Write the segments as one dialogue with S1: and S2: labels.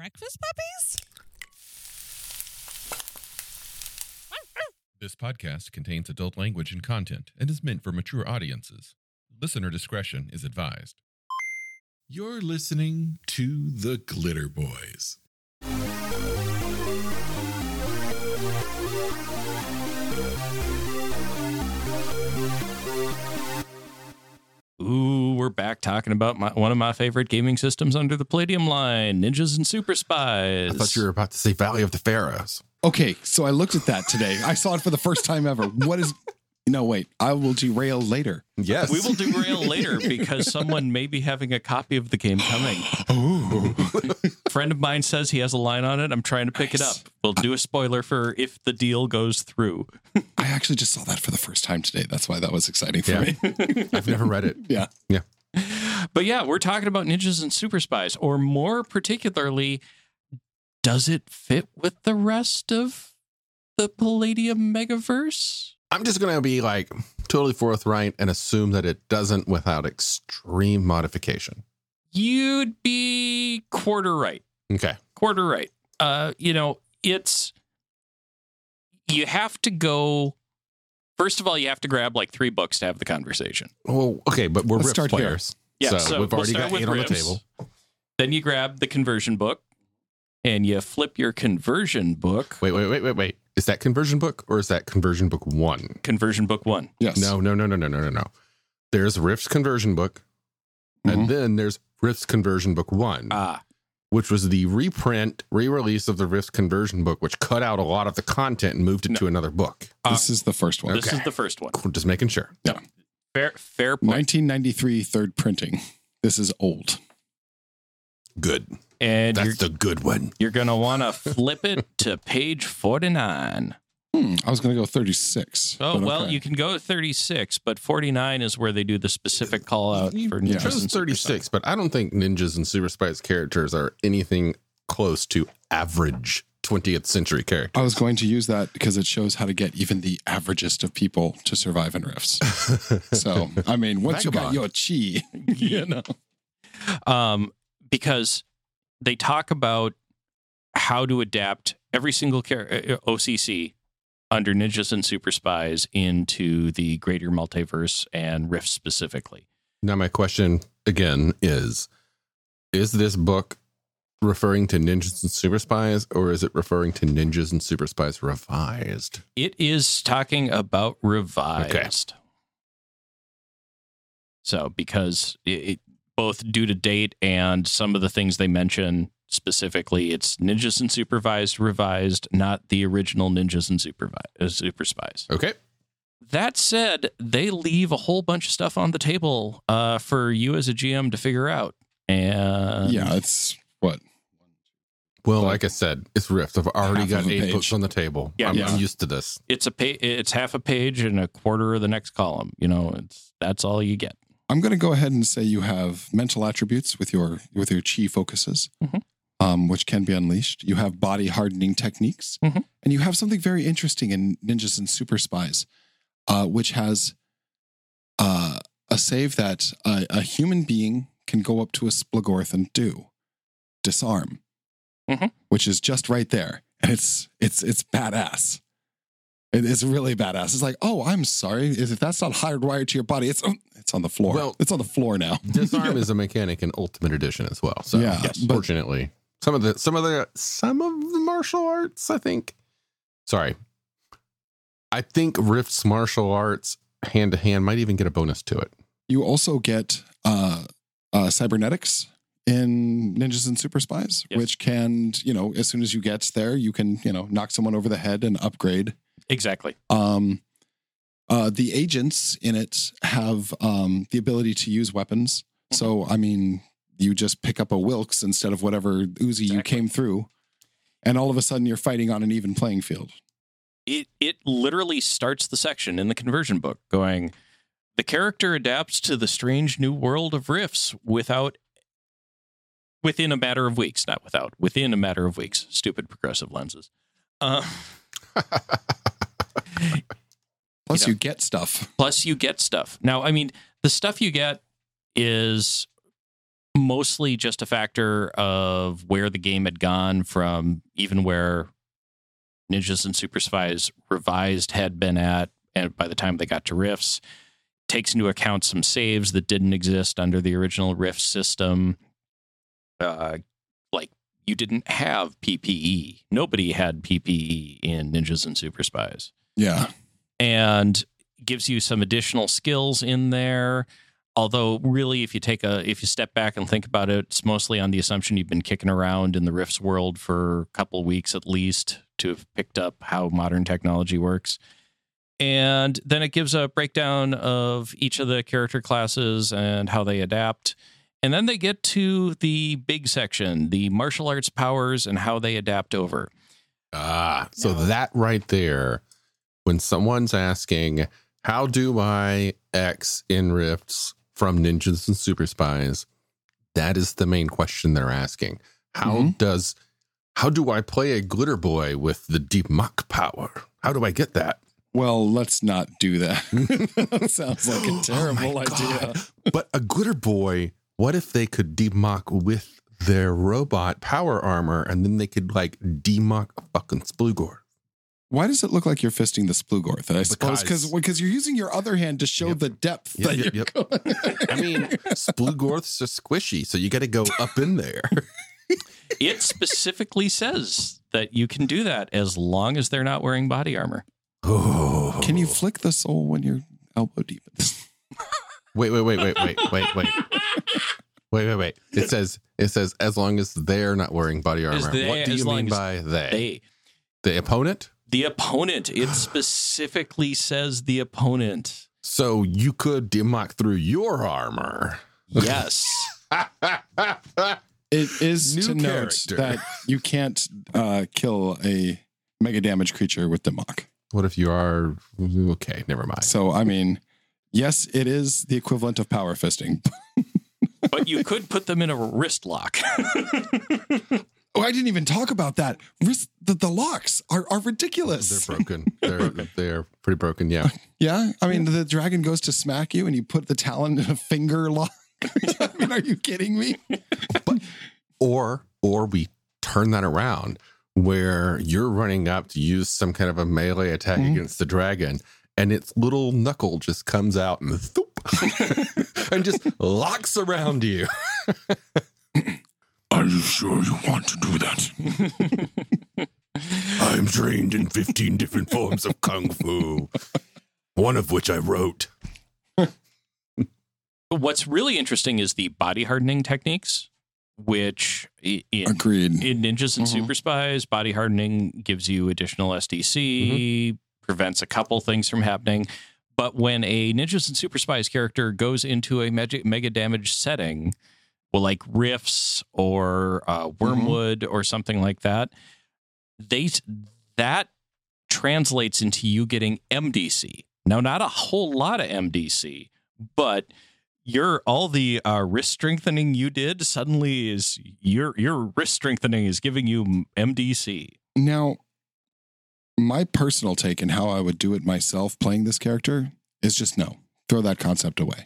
S1: breakfast puppies?
S2: This podcast contains adult language and content and is meant for mature audiences. Listener discretion is advised.
S3: You're listening to the Glitter Boys.
S4: Ooh, we're back talking about my, one of my favorite gaming systems under the Palladium line, Ninjas and Super Spies.
S5: I thought you were about to say Valley of the Pharaohs.
S6: Okay, so I looked at that today. I saw it for the first time ever. What is? No, wait. I will derail later.
S5: Yes.
S4: We will derail later because someone may be having a copy of the game coming.
S6: Oh,
S4: friend of mine says he has a line on it. I'm trying to pick it up. We'll do a spoiler for if the deal goes through.
S6: I actually just saw that for the first time today. That's why that was exciting for
S5: Yeah.
S6: me.
S5: I've never read it.
S6: Yeah. Yeah.
S4: But yeah, we're talking about ninjas and super spies, or more particularly, does it fit with the rest of the Palladium megaverse?
S5: I'm just going to be like totally forthright and assume that it doesn't without extreme modification.
S4: You'd be quarter right.
S5: Okay.
S4: Quarter right. Uh, you know, it's you have to go. First of all, you have to grab like three books to have the conversation.
S5: Well, okay, but we're
S6: Let's
S5: Rift
S6: start here.
S4: Yeah,
S5: so,
S4: so
S5: we've
S4: we'll
S5: already got
S4: with
S5: eight on the table.
S4: Then you grab the conversion book, and you flip your conversion book.
S5: Wait, wait, wait, wait, wait. Is that conversion book or is that conversion book one?
S4: Conversion book one.
S6: Yes.
S5: No, no, no, no, no, no, no, no. There's Rift's conversion book,
S6: Mhm.
S5: and then there's Rift's conversion book one,
S4: Ah,
S5: which was the reprint, re-release of the Rift's conversion book, which cut out a lot of the content and moved it
S4: No.
S5: to another book.
S6: This is the first one.
S4: this
S5: Okay.
S4: is the first one.
S5: Cool, Just making sure. Yeah.
S4: Fair, fair point.
S6: 1993 third printing. This is old.
S5: Good.
S4: And
S5: That's the good one.
S4: you're going to want to flip it to page 49.
S6: Hmm, I was going to go 36.
S4: Oh, well,
S6: okay.
S4: you can go 36, but 49 is where they do the specific call out
S5: You
S4: for
S6: yeah.
S4: ninjas
S5: chose
S4: and Super
S5: 36, but I don't think ninjas and super spies characters are anything close to average 20th century characters.
S6: I was going to use that because it shows how to get even the averagest of people to survive in rifts. So, I mean, once you got your chi, you know.
S4: um, because they talk about how to adapt every single char- uh, OCC under Ninjas and Super Spies into the greater multiverse and Rift specifically.
S5: Now, my question again is Is this book referring to ninjas and super spies, or is it referring to ninjas and super spies revised?
S4: It is talking about revised. So, because it, both due to date and some of the things they mention specifically, it's Ninjas and Supervised revised, not the original Ninjas and Supervi- uh, Super Spies.
S5: Okay.
S4: That said, they leave a whole bunch of stuff on the table uh, for you as a GM to figure out. And
S6: yeah, it's what?
S5: Well, like I said, it's Rift. I've already got eight
S6: page.
S5: books on the table.
S4: Yeah.
S5: I'm,
S6: Yeah.
S5: I'm used to this.
S4: it's a pa- it's half a page and a quarter of the next column. You know, it's that's all you get.
S6: I'm going to go ahead and say you have mental attributes with your with your chi focuses,
S4: Mhm.
S6: um, which can be unleashed. You have body hardening techniques,
S4: Mhm.
S6: and you have something very interesting in Ninjas and Super Spies, uh, which has uh, a save that a, a human being can go up to a Splugorth and do disarm,
S4: Mhm.
S6: which is just right there, and it's it's it's badass. It is really badass. It's like, oh, I'm sorry. If that's not hardwired to your body, it's oh, it's on the floor.
S5: Well-
S6: it's on the floor now.
S5: Disarm is a mechanic in Ultimate Edition as well. So,
S6: Yeah,
S5: yes,
S6: but-
S5: fortunately, some of the some of the some of the martial arts, I think. Sorry, I think Rift's martial arts hand to hand might even get a bonus to it.
S6: You also get uh, uh, cybernetics in Ninjas and Super Spies,
S4: Yes.
S6: which can, you know, as soon as you get there, you can, you know, knock someone over the head and upgrade.
S4: Exactly.
S6: Um, uh, the agents in it have um, the ability to use weapons. So, I mean, you just pick up a Wilkes instead of whatever Uzi you came through, and all of a sudden you're fighting on an even playing field.
S4: it it literally starts the section in the conversion book going the character adapts to the strange new world of rifts without within a matter of weeks not without within a matter of weeks stupid progressive lenses uh,
S6: Plus,
S4: know.
S6: you get stuff.
S4: plus you get stuff now i mean the stuff you get is mostly just a factor of where the game had gone from even where Ninjas and Super Spies revised had been at, and by the time they got to Rifts, takes into account some saves that didn't exist under the original Rift system. Uh, like you didn't have PPE. Nobody had PPE in Ninjas and Super Spies
S6: Yeah.
S4: and gives you some additional skills in there. Although, really, if you take a if you step back and think about it, it's mostly on the assumption you've been kicking around in the Rifts world for a couple weeks at least to have picked up how modern technology works. And then it gives a breakdown of each of the character classes and how they adapt. And then they get to the big section, the martial arts powers and how they adapt over.
S5: Ah, so that right there, when someone's asking, how do I X in Rifts from Ninjas and Super Spies? That is the main question they're asking. How
S6: Mhm.
S5: does, how do I play a glitter boy with the Dim Mak power? How do I get that?
S6: Well, let's not do that. that sounds like a
S5: Oh
S6: terrible
S5: my
S6: idea.
S5: But a glitter boy, what if they could Dim Mak with their robot power armor and then they could like Dim Mak a fucking Splugorth?
S6: Why does it look like you're fisting the Splugorth? I suppose because
S5: Because-
S6: because you're using your other hand to show
S5: Yep.
S6: the depth
S5: Yep,
S6: that
S5: yep,
S6: you're
S5: yep.
S6: going.
S5: I mean, Splugorths are squishy, so you got to go up in there.
S4: It specifically says that you can do that as long as they're not wearing body armor.
S5: Oh.
S6: Can you flick the soul when you're elbow deep?
S5: Wait, wait, wait, wait, wait, wait, wait. Wait, wait, wait. It says it says as long as they're not wearing body armor.
S4: they-
S5: what do you mean by they?
S4: They,
S5: The opponent?
S4: The opponent, it specifically says the opponent.
S5: So you could Dim Mak through your armor.
S4: Yes.
S6: It is
S5: New
S6: to note that you can't uh, kill a mega damage creature with the mock.
S5: what if you are okay, never mind.
S6: So I mean, yes, it is the equivalent of power fisting.
S4: but you could put them in a wrist lock.
S6: Oh, I didn't even talk about that. The, the locks are, are ridiculous.
S5: They're broken. They're they're pretty broken, yeah.
S6: Yeah, I mean, the dragon goes to smack you, and you put the talon in a finger lock. I mean, are you kidding me?
S5: but Or or we turn that around where you're running up to use some kind of a melee attack
S6: Mhm.
S5: against the dragon and its little knuckle just comes out and thoop, and just locks around you. Are you sure you want to do that? I'm trained in 15 different forms of kung fu, one of which I wrote.
S4: What's really interesting is the body hardening techniques, which in,
S6: Agreed.
S4: in Ninjas and
S6: Mhm.
S4: Super Spies, body hardening gives you additional SDC, prevents a couple things from happening. But when a Ninjas and Super Spies character goes into a mega, mega damage setting, well, like Rifts or uh, Wormwood or something like that, they that translates into you getting MDC. Now, not a whole lot of MDC, but your all the uh, wrist strengthening you did suddenly is your your wrist strengthening is giving you MDC.
S6: Now, my personal take and how I would do it myself playing this character is just no, throw that concept away.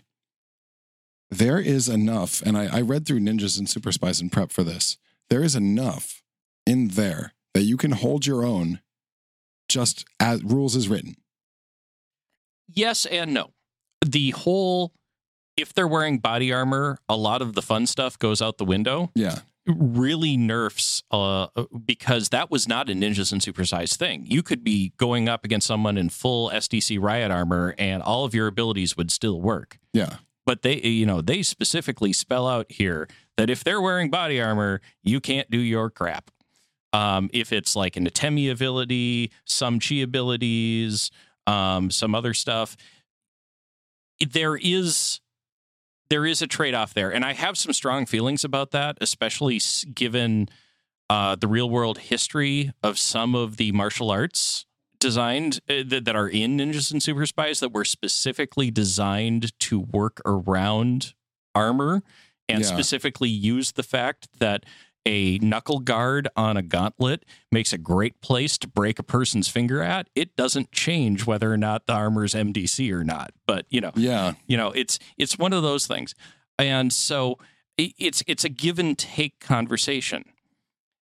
S6: There is enough, and I, I read through Ninjas and Super Spies and prep for this. There is enough in there that you can hold your own just as rules is written.
S4: Yes and no. The whole if they're wearing body armor, a lot of the fun stuff goes out the window.
S6: Yeah.
S4: really nerfs uh, because that was not a ninjas and super spies thing. You could be going up against someone in full SDC riot armor and all of your abilities would still work.
S6: Yeah.
S4: But they, you know, they specifically spell out here that if they're wearing body armor, you can't do your crap. Um, if it's like an Atemi ability, some chi abilities, um, some other stuff, there is there is a trade off there, and I have some strong feelings about that, especially given uh, the real world history of some of the martial arts designed uh, that, that are in Ninjas and Super Spies that were specifically designed to work around armor and
S6: Yeah.
S4: specifically use the fact that a knuckle guard on a gauntlet makes a great place to break a person's finger at. It doesn't change whether or not the armor's MDC or not. But, you know,
S6: Yeah.
S4: you know it's it's one of those things and so it's it's a give and take conversation.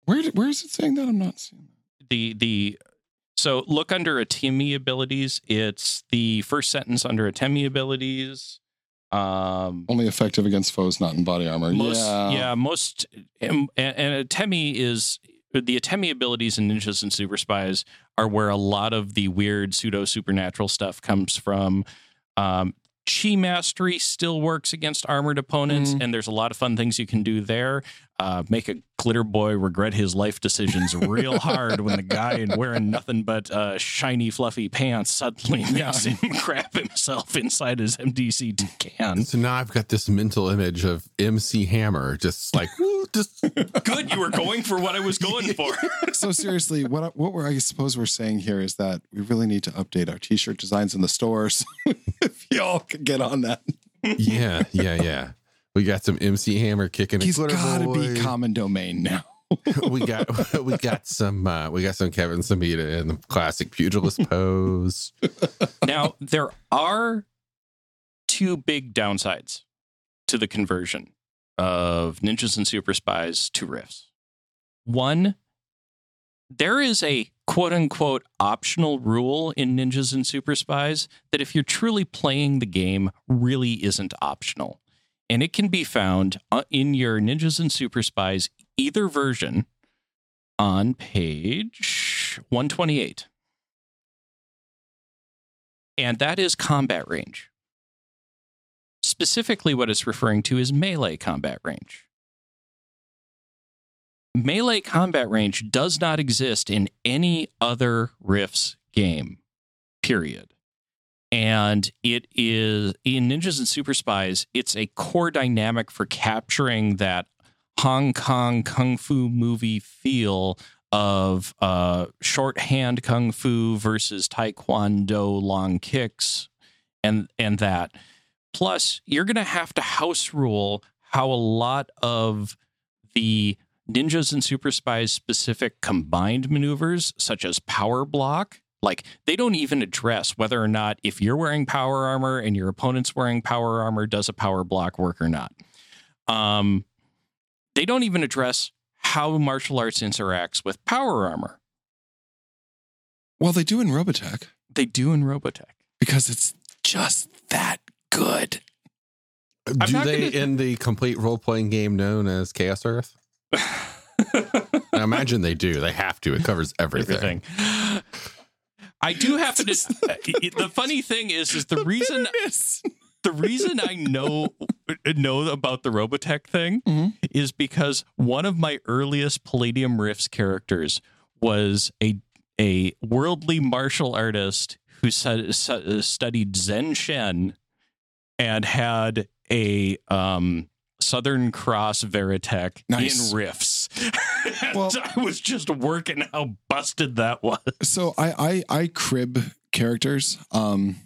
S6: Where where is it saying that? I'm not seeing.
S4: the the so look under Atemi abilities. It's the first sentence under Atemi abilities. Um,
S6: Only effective against foes not in body armor.
S4: most
S6: yeah.
S4: yeah, most and, and Atemi is the Atemi abilities in ninjas and super spies are where a lot of the weird pseudo supernatural stuff comes from. Um, chi mastery still works against armored opponents,
S6: Mhm.
S4: and there's a lot of fun things you can do there. Uh, make a glitter boy regret his life decisions real hard when the guy wearing nothing but uh, shiny, fluffy pants suddenly
S6: Yeah.
S4: makes him crap himself inside his MDC can.
S5: So now I've got this mental image of MC Hammer, just like just
S4: Good, you were going for what I was going for.
S6: so seriously, what what we're I suppose we're saying here is that we really need to update our t-shirt designs in the stores. if y'all could get on that,
S5: yeah, yeah, yeah. We got some MC Hammer kicking. a
S6: he's
S5: glitter
S6: got to be common domain now.
S5: we got we got some uh, we got some Kevin Siembieda in the classic pugilist pose.
S4: now there are two big downsides to the conversion of ninjas and super spies to riffs one there is a quote unquote optional rule in ninjas and super spies that if you're truly playing the game really isn't optional and it can be found uh, in your ninjas and super spies either version on page 128 and that is combat range. Specifically, what it's referring to is melee combat range. Melee combat range does not exist in any other Rifts game, period. And it is in Ninjas and Super Spies, it's a core dynamic for capturing that Hong Kong kung fu movie feel of uh, shorthand kung fu versus taekwondo long kicks and and that. Plus you're going to have to house rule how a lot of the ninjas and super spies specific combined maneuvers such as power block like they don't even address whether or not if you're wearing power armor and your opponent's wearing power armor does a power block work or not um they don't even address how martial arts interacts with power armor.
S6: Well, they do in Robotech
S4: They do in Robotech.
S6: because it's just that good.
S5: Do they
S4: gonna-
S5: in the complete role playing game known as Chaos Earth? I imagine they do. They have to. It covers everything.
S4: Everything. I do happen to. the funny thing is, is the reason the reason I know know about the Robotech thing
S6: Mhm.
S4: is because one of my earliest Palladium Rifts characters was a a worldly martial artist who stu- stu- studied Zen Shen and had a um, Southern Cross Veritech
S6: Nice.
S4: in Rifts. And
S6: Well-
S4: I was just working how busted that was.
S6: So I I, I crib characters. Um,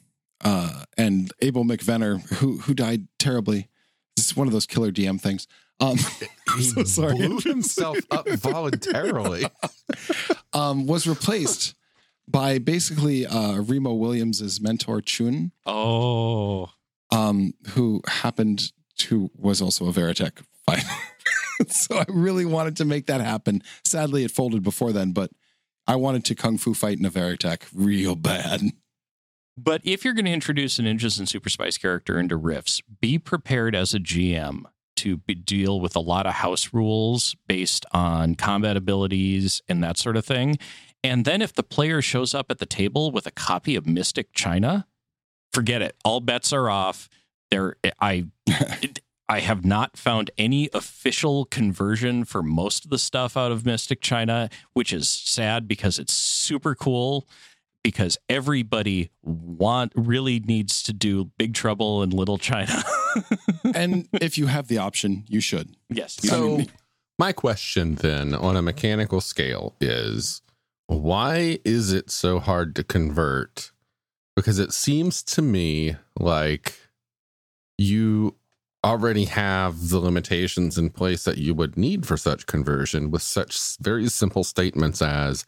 S6: uh, and Abel McVenner, who who died terribly. This is one of those killer DM things. Um,
S5: He
S6: so sorry.
S5: blew himself up voluntarily.
S6: um, was replaced by basically uh, Remo Williams's mentor Chiun,
S4: Oh,
S6: um, who happened to was also a Veritech fighter. so I really wanted to make that happen. Sadly, it folded before then, but I wanted to kung fu fight in a Veritech real bad.
S4: But if you're going to introduce an Ninjas and Super Spies character into Rifts, be prepared as a GM to be, deal with a lot of house rules based on combat abilities and that sort of thing. And then if the player shows up at the table with a copy of Mystic China, forget it. All bets are off. There, I, I have not found any official conversion for most of the stuff out of Mystic China, which is sad because it's super cool because everybody want really needs to do Big Trouble in Little China.
S6: and if you have the option, you should.
S4: yes.
S5: So, my question then on a mechanical scale is why is it so hard to convert? Because it seems to me like you already have the limitations in place that you would need for such conversion with such very simple statements as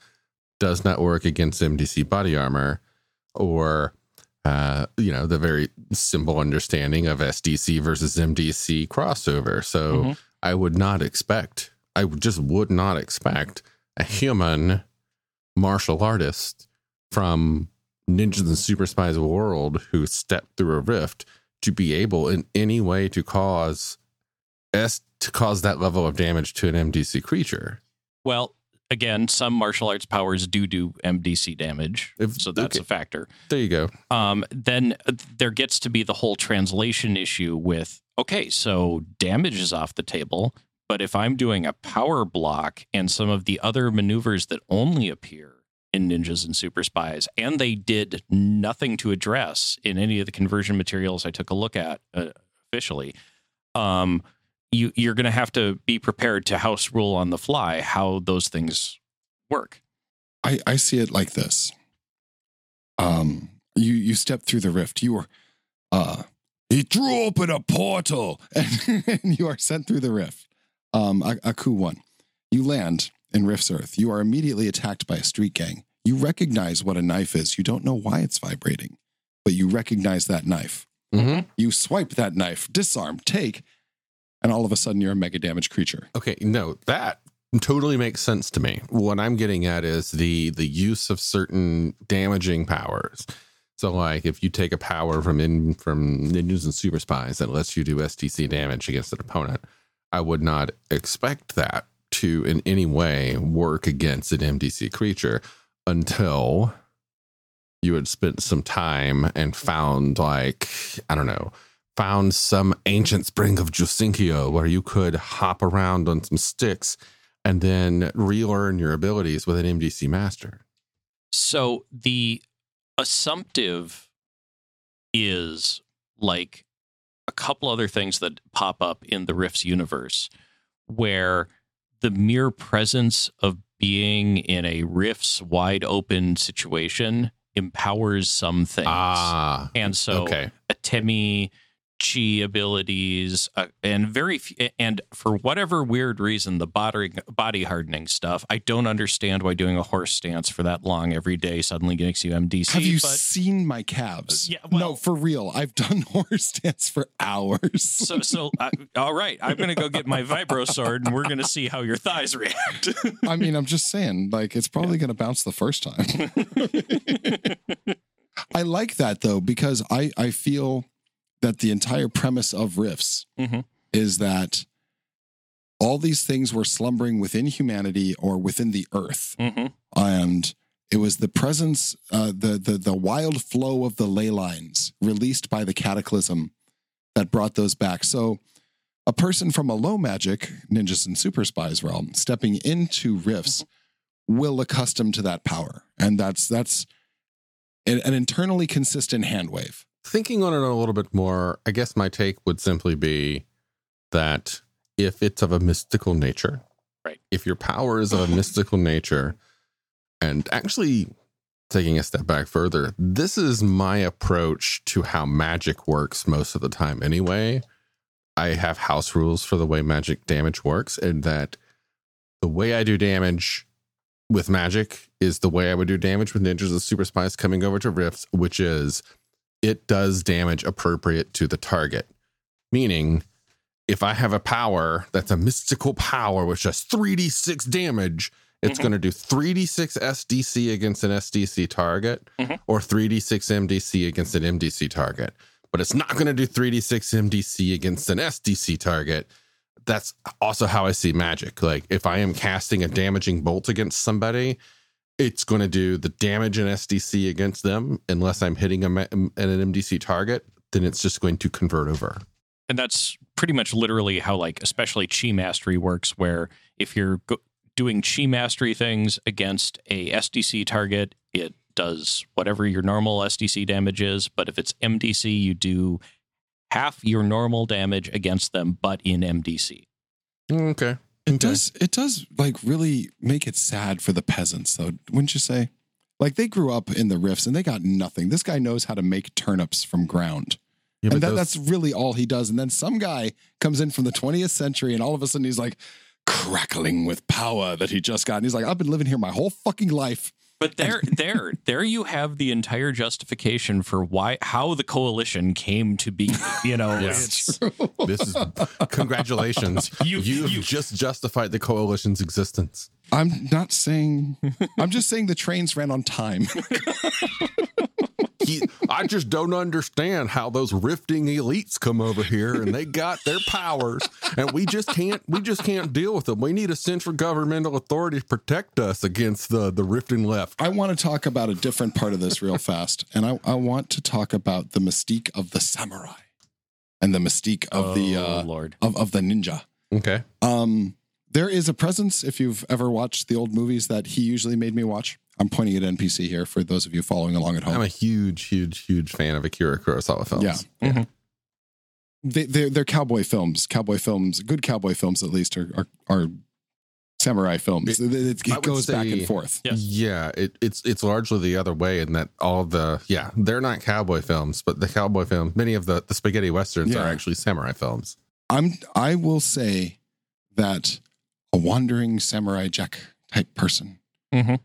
S5: does not work against MDC body armor or uh, you know, the very simple understanding of SDC versus MDC crossover. So
S4: Mhm.
S5: I would not expect, I just would not expect a human martial artist from Ninjas and Super Spies world who stepped through a rift to be able in any way to cause S to cause that level of damage to an MDC creature.
S4: Well, again, some martial arts powers do do MDC damage,
S5: If-
S4: so that's
S5: okay.
S4: a factor.
S5: There you go.
S4: um, then uh, there gets to be the whole translation issue with okay, so damage is off the table, but if I'm doing a power block and some of the other maneuvers that only appear in Ninjas and Super Spies, and they did nothing to address in any of the conversion materials I took a look at uh, officially, um, you, you're going to have to be prepared to house rule on the fly how those things work.
S6: I, I see it like this. Um, you you step through the rift. You are, uh, he threw open a portal, and, and you are sent through the rift. Um, coup one. You land in Rift's Earth. You are immediately attacked by a street gang. You recognize what a knife is. You don't know why it's vibrating, but you recognize that knife.
S5: Mm-hmm.
S6: You swipe that knife, disarm, take, and all of a sudden you're a mega damage creature.
S5: Okay, no, that totally makes sense to me. What I'm getting at is the the use of certain damaging powers. So, like, if you take a power from in from ninjas and super spies that lets you do SDC damage against an opponent, I would not expect that to in any way work against an MDC creature until you had spent some time and found like I don't know found some ancient spring of Jusenkyo where you could hop around on some sticks and then relearn your abilities with an MDC master.
S4: So the assumptive is like a couple other things that pop up in the Rifts universe where the mere presence of being in a Rifts wide open situation empowers some things.
S5: Ah,
S4: and so
S5: okay.
S4: Atemi chi abilities uh, and very and for whatever weird reason the body body hardening stuff I don't understand why doing a horse stance for that long every day suddenly makes you MDC
S6: Have you
S4: but
S6: seen my calves?
S4: Yeah, well-
S6: no, for real. I've done horse stance for hours.
S4: so so uh, all right I'm going to go get my vibro sword and we're going to see how your thighs react
S6: I mean, I'm just saying, like, it's probably going to bounce the first time. I like that though because I I feel that the entire premise of riffs
S4: Mhm.
S6: is that all these things were slumbering within humanity or within the earth,
S4: Mhm.
S6: and it was the presence, uh, the the the wild flow of the ley lines released by the cataclysm that brought those back. So. A person from a low magic ninjas and super spies realm stepping into rifts will accustom to that power, and that's that's an, an internally consistent hand wave.
S5: Thinking on it a little bit more, I guess my take would simply be that if it's of a mystical nature,
S4: Right.
S5: If your power is of a mystical nature, and actually taking a step back further, this is my approach to how magic works most of the time anyway. I have house rules for the way magic damage works, and that the way I do damage with magic is the way I would do damage with ninjas and super spies coming over to rifts, which is it does damage appropriate to the target. Meaning, if I have a power that's a mystical power which does 3d6 damage, it's
S4: Mhm.
S5: going to do 3d6 SDC against an SDC target
S4: Mhm.
S5: or 3d6 MDC against an MDC target. But it's not going to do 3d6 MDC against an SDC target. That's also how I see magic. Like if I am casting a damaging bolt against somebody, it's going to do the damage in SDC against them unless I'm hitting a an MDC target. Then it's just going to convert over.
S4: and that's pretty much literally how like especially chi mastery works where if you're go- doing chi mastery things against a SDC target it does whatever your normal SDC damage is but if it's MDC you do half your normal damage against them but in MDC mm,
S5: Okay.
S6: It mm-hmm. does it does like really make it sad for the peasants though, wouldn't you say? Like they grew up in the rifts and they got nothing. This guy knows how to make turnips from ground.
S5: Yeah,
S6: and that,
S5: those-
S6: that's really all he does. And then some guy comes in from the 20th century and all of a sudden he's like crackling with power that he just got. And he's like, I've been living here my whole fucking life.
S4: But there, there, there, you have the entire justification for why how the coalition came to be. You know,
S5: Yes.
S4: it's,
S5: This is congratulations.
S4: You-
S5: You've
S4: you-
S5: just justified the coalition's existence.
S6: I'm not saying. I'm just saying the trains ran on time.
S5: He, I just don't understand how those rifting elites come over here and they got their powers and we just can't we just can't deal with them. We need a central governmental authority to protect us against the the rifting left.
S6: I want to talk about a different part of this real fast, and I, I want to talk about the mystique of the samurai and the mystique of the
S4: Oh,
S6: uh,
S4: Lord.
S6: of of the ninja.
S5: Okay.
S6: Um, there is a presence if you've ever watched the old movies that he usually made me watch. I'm pointing at NPC here for those of you following along at home.
S5: I'm a huge, huge, huge fan of Akira Kurosawa films.
S6: Yeah.
S4: Mhm.
S6: they, they're, they're cowboy films. Cowboy films, good cowboy films at least, are are, are samurai films. It, it- it
S5: would
S6: goes back and forth.
S4: Yes.
S5: Yeah, it, it's it's largely the other way in that all the yeah they're not cowboy films, but the cowboy films, many of the the spaghetti westerns
S6: Yeah.
S5: are actually samurai films.
S6: I'm I will say that a wandering samurai jack type person
S4: Mhm.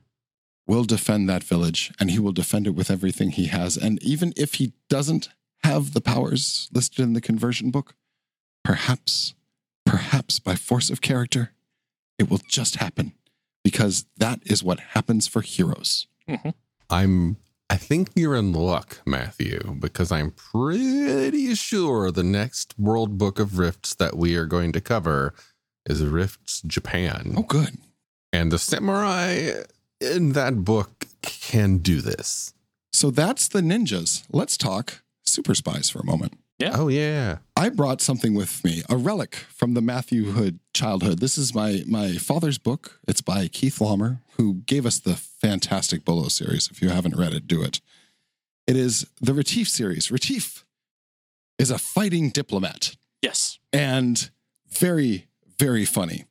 S6: Will defend that village and he will defend it with everything he has. And even if he doesn't have the powers listed in the conversion book, perhaps, perhaps by force of character, it will just happen because that is what happens for heroes. Mm-hmm.
S5: I'm I think you're in luck, Matthew, because I'm pretty sure the next World Book of Rifts that we are going to cover is Rifts Japan.
S6: Oh, good.
S5: And the samurai in that book can do this.
S6: So that's the ninjas. Let's talk super spies for a moment.
S4: Yeah.
S5: Oh yeah.
S6: I brought something with me, a relic from the Matthew Hood childhood. This is my my father's book. It's by Keith Laumer, who gave us the fantastic Bolo series. If you haven't read it, do it. It is the Retief series. Retief is a fighting diplomat
S4: Yes.
S6: and very very funny.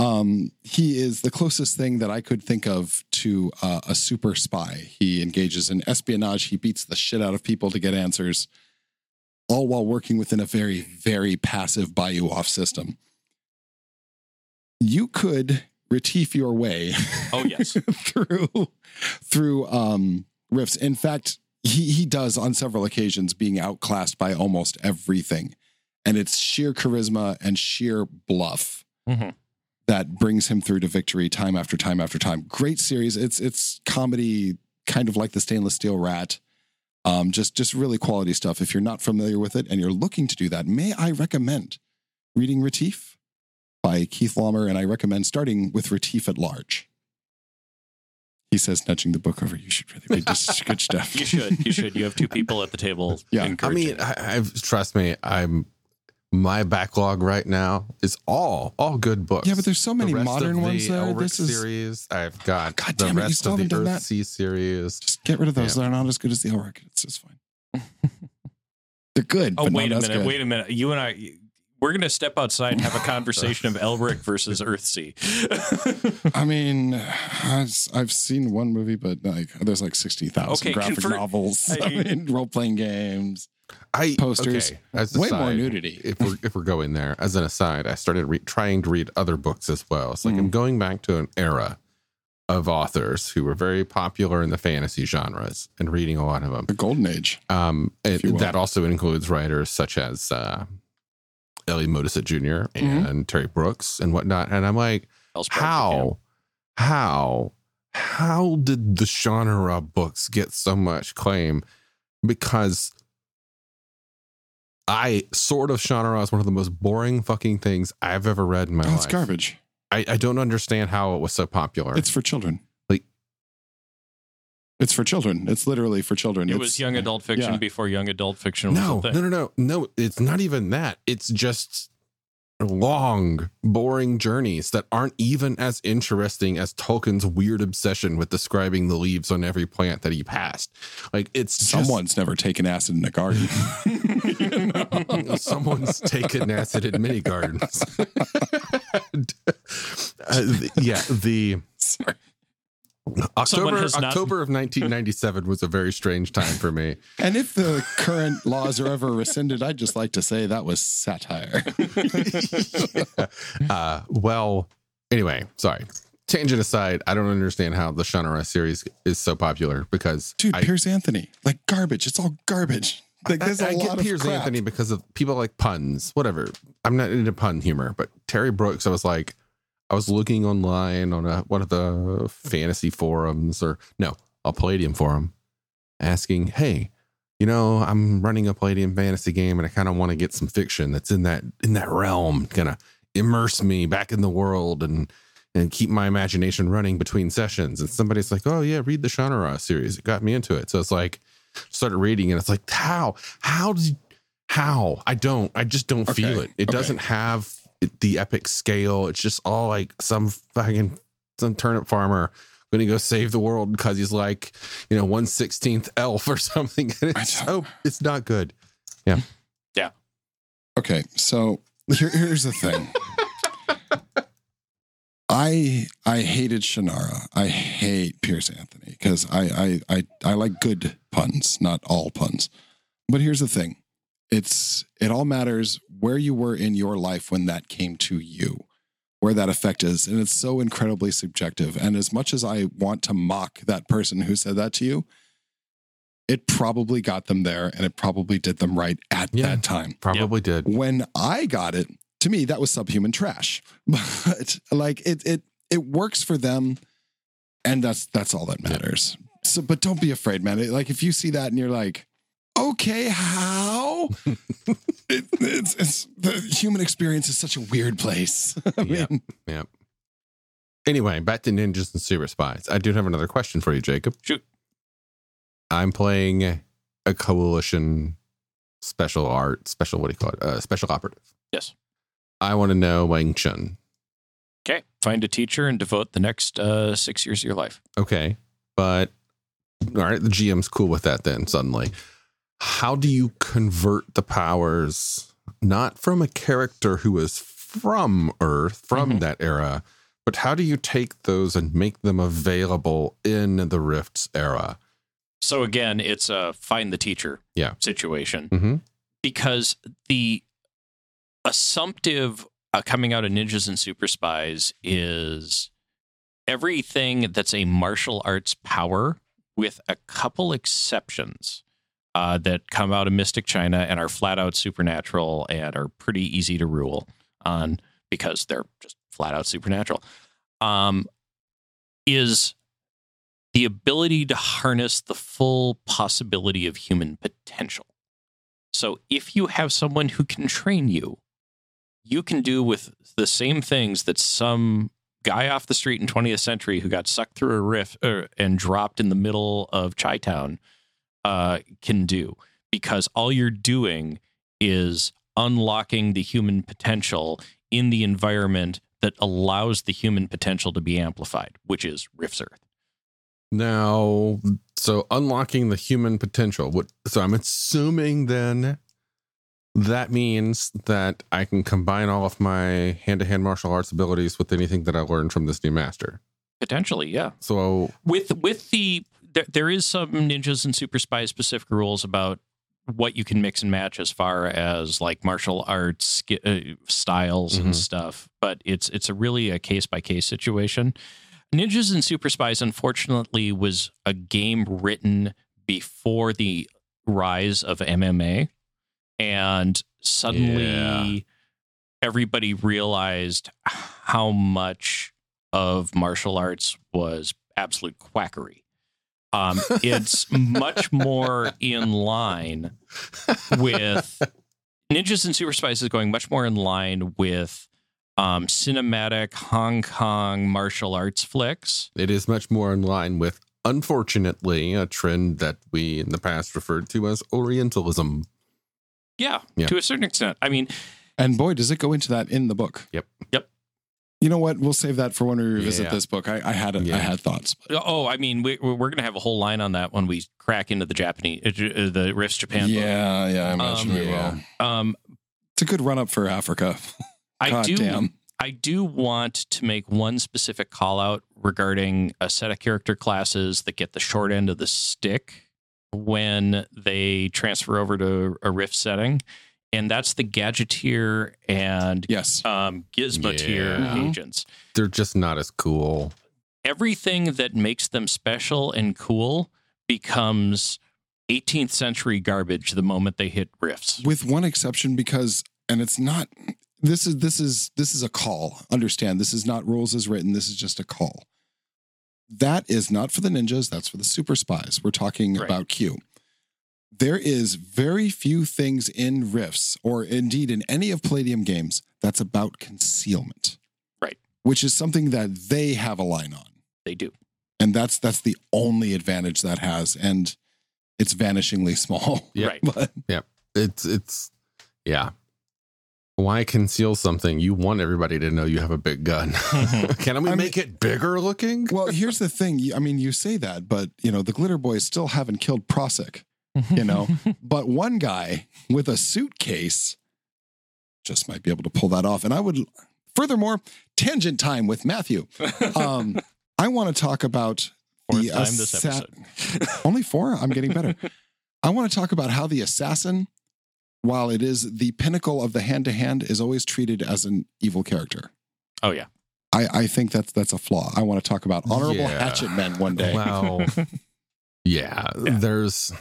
S6: Um, he is the closest thing that I could think of to uh, a super spy. He engages in espionage. He beats the shit out of people to get answers, all while working within a very very passive buy you off system. You could retief your way
S4: Oh yes.
S6: through through um rifts. In fact, he he does on several occasions being outclassed by almost everything. And it's sheer charisma and sheer bluff
S4: Mhm.
S6: That brings him through to victory time after time after time. Great series. It's it's comedy kind of like the stainless steel rat. Um, just just really quality stuff. If you're not familiar with it and you're looking to do that, may I recommend reading Retief by Keith Laumer, and I recommend starting with Retief at large. He says, nudging the book over. You should really read this good stuff.
S4: You should. You should. You have two people at the table.
S6: Yeah. I
S5: I mean, I, I've trust me, I'm my backlog right now is all all good books.
S6: Yeah, but there's so many
S5: The rest
S6: modern
S5: of
S6: ones
S5: the
S6: there.
S5: Elric
S6: This is
S5: series. I've got
S6: God
S5: the
S6: damn it, you
S5: rest
S6: still
S5: of the
S6: haven't done that?
S5: Earthsea series.
S6: just get rid of those.
S5: Yeah.
S6: They're not as good as the Elric. It's just fine. They're good.
S4: oh
S6: but
S4: wait
S6: not
S4: a minute.
S6: good.
S4: Wait a minute. You and I. We're gonna step outside and have a conversation of Elric versus Earthsea.
S6: I mean, I've, I've seen one movie, but like there's like sixty thousand
S4: Okay,
S6: graphic
S4: convert-
S6: novels. I,
S4: I-
S6: mean, role playing games.
S5: I
S6: Posters.
S5: okay, as
S6: Way more nudity.
S5: If we're if we're going there, as an aside, I started re- trying to read other books as well. It's like I'm
S6: Mm.
S5: going back to an era of authors who were very popular in the fantasy genres and reading a lot of them.
S6: The Golden Age.
S5: Um, it, that also includes writers such as uh, Ellie Modisett Jr.
S6: Mm-hmm.
S5: and Terry Brooks and whatnot. And I'm like, how, how, how did the genre books get so much claim? Because I sort of genre is one of the most boring fucking things I've ever read in my
S6: Oh,
S5: life.
S6: it's garbage.
S5: I, I don't understand how it was so popular.
S6: It's for children.
S5: Like-
S6: it's for children. It's literally for children.
S4: It
S6: It's-
S4: was young adult fiction
S6: yeah.
S4: before young adult fiction was
S5: no,
S4: a thing.
S5: no, no, no, no. It's not even that. It's just long, boring journeys that aren't even as interesting as Tolkien's weird obsession with describing the leaves on every plant that he passed. Like it's just-
S6: Someone's never taken acid in a garden.
S5: someone's taken acid in many gardens. Uh, yeah, the
S6: Sorry.
S5: October
S4: has not-
S5: October of 1997 was a very strange time for me.
S6: And if the current laws are ever rescinded, I'd just like to say that was satire.
S5: uh, well, anyway, sorry. tangent aside, I don't understand how the Shannara series is so popular because
S6: Dude,
S5: I,
S6: Piers Anthony, like garbage. It's all garbage. Like there's a
S5: I, I
S6: lot
S5: get
S6: of
S5: Piers
S6: crap.
S5: Anthony because of people like puns, whatever. I'm not into pun humor, but Terry Brooks, I was like, I was looking online on a, one of the fantasy forums or no, a Palladium forum, asking, hey, you know, I'm running a Palladium fantasy game and I kind of want to get some fiction that's in that in that realm, kind of immerse me back in the world and and keep my imagination running between sessions. And somebody's like, oh yeah, read the Shannara series. It got me into it. So it's like started reading and it's like, how? How did how? I don't. I just don't feel it. It
S6: okay.
S5: doesn't have the epic scale. It's just all like some fucking some turnip farmer going to go save the world because he's like, you know, one sixteenth elf or something. And it's
S6: don't-
S5: so it's not good. Yeah, yeah.
S6: Okay, so here, here's the thing. I I hated Shannara. I hate Piers Anthony because I, I I I like good puns, not all puns. But here's the thing. It's it all matters where you were in your life when that came to you, where that effect is. And it's so incredibly subjective. And as much as I want to mock that person who said that to you, it probably got them there and it probably did them right at
S5: Yeah.
S6: that time
S5: Probably did.
S6: when I got it, to me that was subhuman trash. But like it it it works for them, and that's that's all that matters. So, but don't be afraid, man. Like if you see that and you're like, okay, how? it, it's, it's the human experience is such a weird place. I
S5: Yeah.
S6: mean,
S5: Yeah. Anyway, back to ninjas and super spies. I do have another question for you, Jacob.
S4: Shoot.
S5: I'm playing a coalition special art, special what do you call it? Uh, special operative.
S4: Yes.
S5: I want to know Wing Chun.
S4: Okay. Find a teacher and devote the next uh, six years of your life.
S5: Okay, but all right, the GM's cool with that. Then suddenly, how do you convert the powers not from a character who is from Earth, from
S4: Mhm.
S5: that era, but how do you take those and make them available in the Rifts era?
S4: So again, it's a find the teacher
S5: Yeah.
S4: situation
S5: Mm-hmm.
S4: because the assumptive uh, coming out of ninjas and super spies is everything that's a martial arts power with a couple exceptions uh, that come out of mystic china and are flat out supernatural and are pretty easy to rule on because they're just flat out supernatural um, is the ability to harness the full possibility of human potential. So if you have someone who can train you, you can do with the same things that some guy off the street in 20th century who got sucked through a rift er, and dropped in the middle of Chi Town uh, can do. Because all you're doing is unlocking the human potential in the environment that allows the human potential to be amplified, which is Rift's Earth.
S5: Now, so unlocking the human potential. What? So I'm assuming then that means that I can combine all of my hand-to-hand martial arts abilities with anything that I learned from this new master.
S4: Potentially, yeah.
S5: So
S4: with with the there, there is some ninjas and super spy specific rules about what you can mix and match as far as like martial arts uh, styles
S5: Mhm.
S4: and stuff but it's it's a really a case by case situation ninjas and super spies unfortunately was a game written before the rise of mma and suddenly
S5: Yeah.
S4: everybody realized how much of martial arts was absolute quackery. Um, it's much more in line with Ninjas and Super Spies is going much more in line with um, cinematic Hong Kong martial arts flicks.
S5: it is much more in line with, unfortunately, a trend that we in the past referred to as Orientalism.
S4: Yeah,
S5: Yeah.
S4: to a certain extent. I mean,
S6: and boy, does it go into that in the book.
S5: Yep.
S4: Yep.
S6: You know what? We'll save that for when we revisit
S5: Yeah.
S6: this book. I, I had a,
S5: Yeah.
S6: I had thoughts.
S4: oh, I mean, we, we're going to have a whole line on that when we crack into the Japanese, uh, uh, the Riffs Japan. book.
S6: yeah, yeah, I imagine
S4: Um,
S6: we
S5: yeah.
S6: will.
S4: Um,
S6: It's a good run up for Africa.
S4: I
S6: God
S4: do.
S6: damn.
S4: I do want to make one specific call out regarding a set of character classes that get the short end of the stick when they transfer over to a rift setting, and that's the gadgeteer and
S6: Yes.
S4: um, gizmoteer
S5: Yeah.
S4: agents.
S5: They're just not as cool.
S4: everything that makes them special and cool becomes 18th century garbage the moment they hit riffs.
S6: with one exception because and it's not this is this is this is a call understand this is not rules as written this is just a call that is not for the ninjas that's for the super spies we're talking
S4: Right.
S6: about q there is very few things in rifts or indeed in any of palladium games that's about concealment
S4: Right.
S6: which is something that they have a line on
S4: They do.
S6: and that's that's the only advantage that has and it's vanishingly small
S5: Yeah.
S4: Right.
S6: but yeah.
S5: It's it's yeah. Why conceal something? You want everybody to know you have a big gun. Can we
S6: I mean-
S5: make it bigger looking?
S6: Well, here's the thing. I mean, you say that, but you know, the glitter boys still haven't killed Prosek, you know. but one guy with a suitcase just might be able to pull that off. And I would, furthermore, tangent time with Matthew. Um, I want to talk about
S4: Fourth
S6: the
S4: time this
S6: assa-
S4: episode.
S6: Only four. I'm getting better. I want to talk about how the assassin, while it is the pinnacle of the hand to hand, is always treated as an evil character.
S4: Oh yeah.
S6: I, I think that's that's a flaw. I want to talk about honorable
S5: Yeah.
S6: hatchet men one day.
S5: Well, yeah, there's.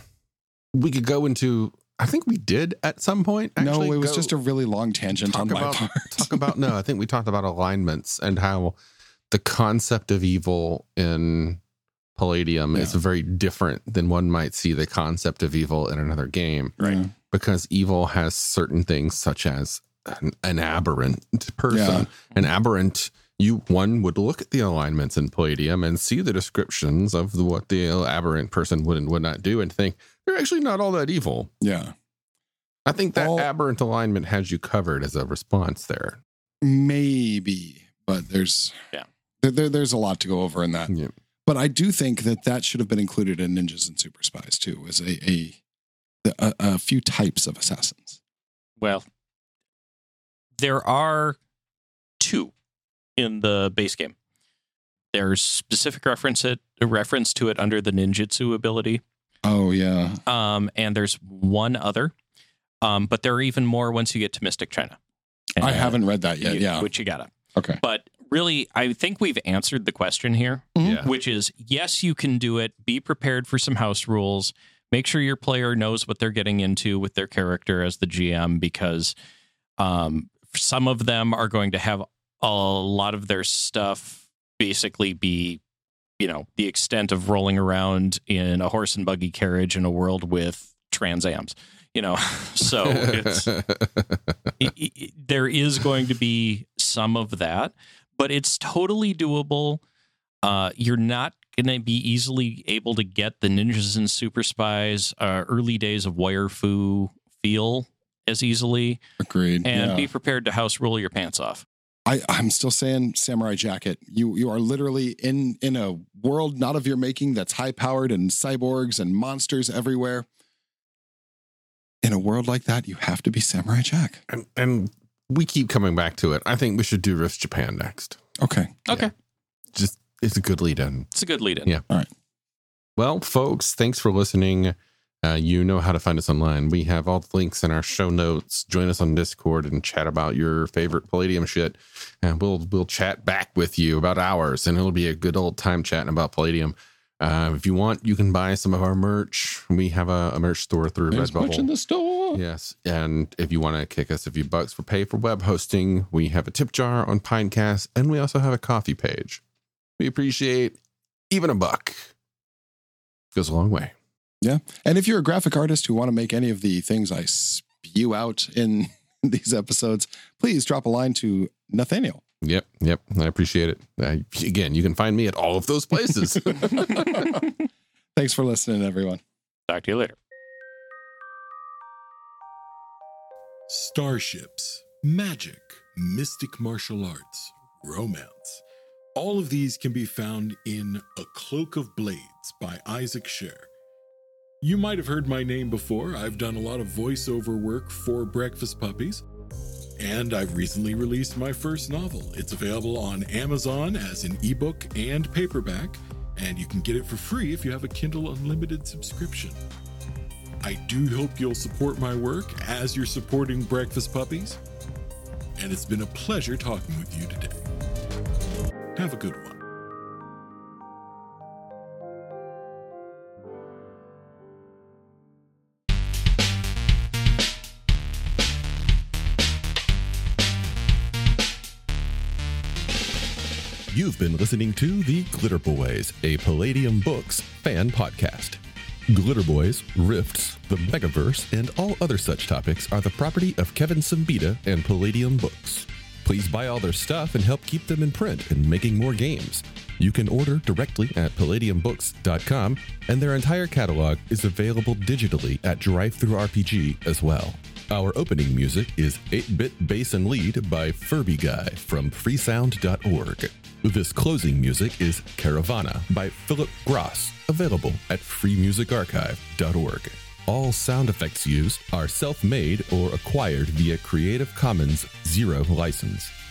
S5: We could go into. I think we did at some point.
S6: no, it was just a really long tangent
S5: talk
S6: on my
S5: about
S6: part.
S5: talk about. No, I think we talked about alignments and how the concept of evil in Palladium is very different than one might see the concept of evil in another game.
S6: Right.
S5: because evil has certain things such as an, an aberrant person.
S6: Yeah.
S5: An aberrant, you one would look at the alignments in Palladium and see the descriptions of the, what the aberrant person would and would not do, and think they're actually not all that evil.
S6: Yeah.
S5: I think that
S6: All-
S5: aberrant alignment has you covered as a response there.
S6: Maybe, but there's
S4: Yeah.
S6: there, there- there's a lot to go over in that.
S5: Yeah.
S6: But I do think that that should have been included in Ninjas and Super Spies too, as a a a, a few types of assassins.
S4: Well, there are two in the base game. There's specific reference it reference to it under the ninjutsu ability,
S6: Oh yeah,
S4: um, and there's one other, um, but there are even more once you get to Mystic China.
S6: I haven't read that yet.
S4: you-
S6: Yeah.
S4: which you gotta.
S6: Okay.
S4: But really, I think we've answered the question here,
S6: Mhm.
S5: Yeah.
S4: which is yes, you can do it. Be prepared for some house rules. Make sure your player knows what they're getting into with their character as the GM, because um, some of them are going to have a lot of their stuff basically be, you know, the extent of rolling around in a horse and buggy carriage in a world with transams. You know, so it's it- it- there is going to be some of that, but it's totally doable. Uh, you're not going to be easily able to get the ninjas and super spies uh, early days of wire fu feel as easily,
S6: Agreed.
S4: and
S6: yeah.
S4: be prepared to house roll your pants off.
S6: I, I'm still saying samurai jacket. You you are literally in in a world not of your making that's high powered and cyborgs and monsters everywhere. In a world like that, you have to be samurai jack.
S5: and, and we keep coming back to it. I think we should do Rift Japan next.
S6: Okay.
S4: Okay,
S5: Just it's a good lead in.
S4: it's a good lead in.
S5: Yeah. All right. Well, folks, thanks for listening. Uh, you know how to find us online. We have all the links in our show notes. Join us on Discord and chat about your favorite Palladium shit, and we'll we'll chat back with you about hours, and it'll be a good old time chatting about Palladium. Uh, if you want, you can buy some of our merch. We have a, a merch store through
S6: There's much in the store.
S5: Yes, and if you want to kick us a few bucks for pay for web hosting, we have a tip jar on Pinecast, and we also have a coffee page. We appreciate even a buck. Goes a long way.
S6: Yeah. And if you're a graphic artist who want to make any of the things I spew out in these episodes, please drop a line to Nathaniel.
S5: Yep, yep. I appreciate it. Uh, again, you can find me at all of those places.
S6: Thanks for listening, everyone.
S4: Talk to you later.
S3: Starships, magic, mystic martial arts, romance. All of these can be found in A Cloak of Blades by Isaac Sher. You might have heard my name before. I've done a lot of voiceover work for Breakfast Puppies. And I've recently released my first novel. It's available on Amazon as an ebook and paperback, and you can get it for free if you have a Kindle Unlimited subscription. I do hope you'll support my work as you're supporting Breakfast Puppies. And it's been a pleasure talking with you today. Have a good one.
S2: You've been listening to The Glitter Boys, a Palladium Books fan podcast. Glitter Boys, Rifts, the Megaverse, and all other such topics are the property of Kevin Siembieda and Palladium Books. Please buy all their stuff and help keep them in print and making more games. You can order directly at palladiumbooks.com, and their entire catalog is available digitally at DriveThruRPG as well. Our opening music is 8 Bit Bass and Lead by Furby Guy from freesound.org. This closing music is Caravana by Phillip Gross, available at freemusicarchive.org. All sound effects used are self made or acquired via Creative Commons Zero license.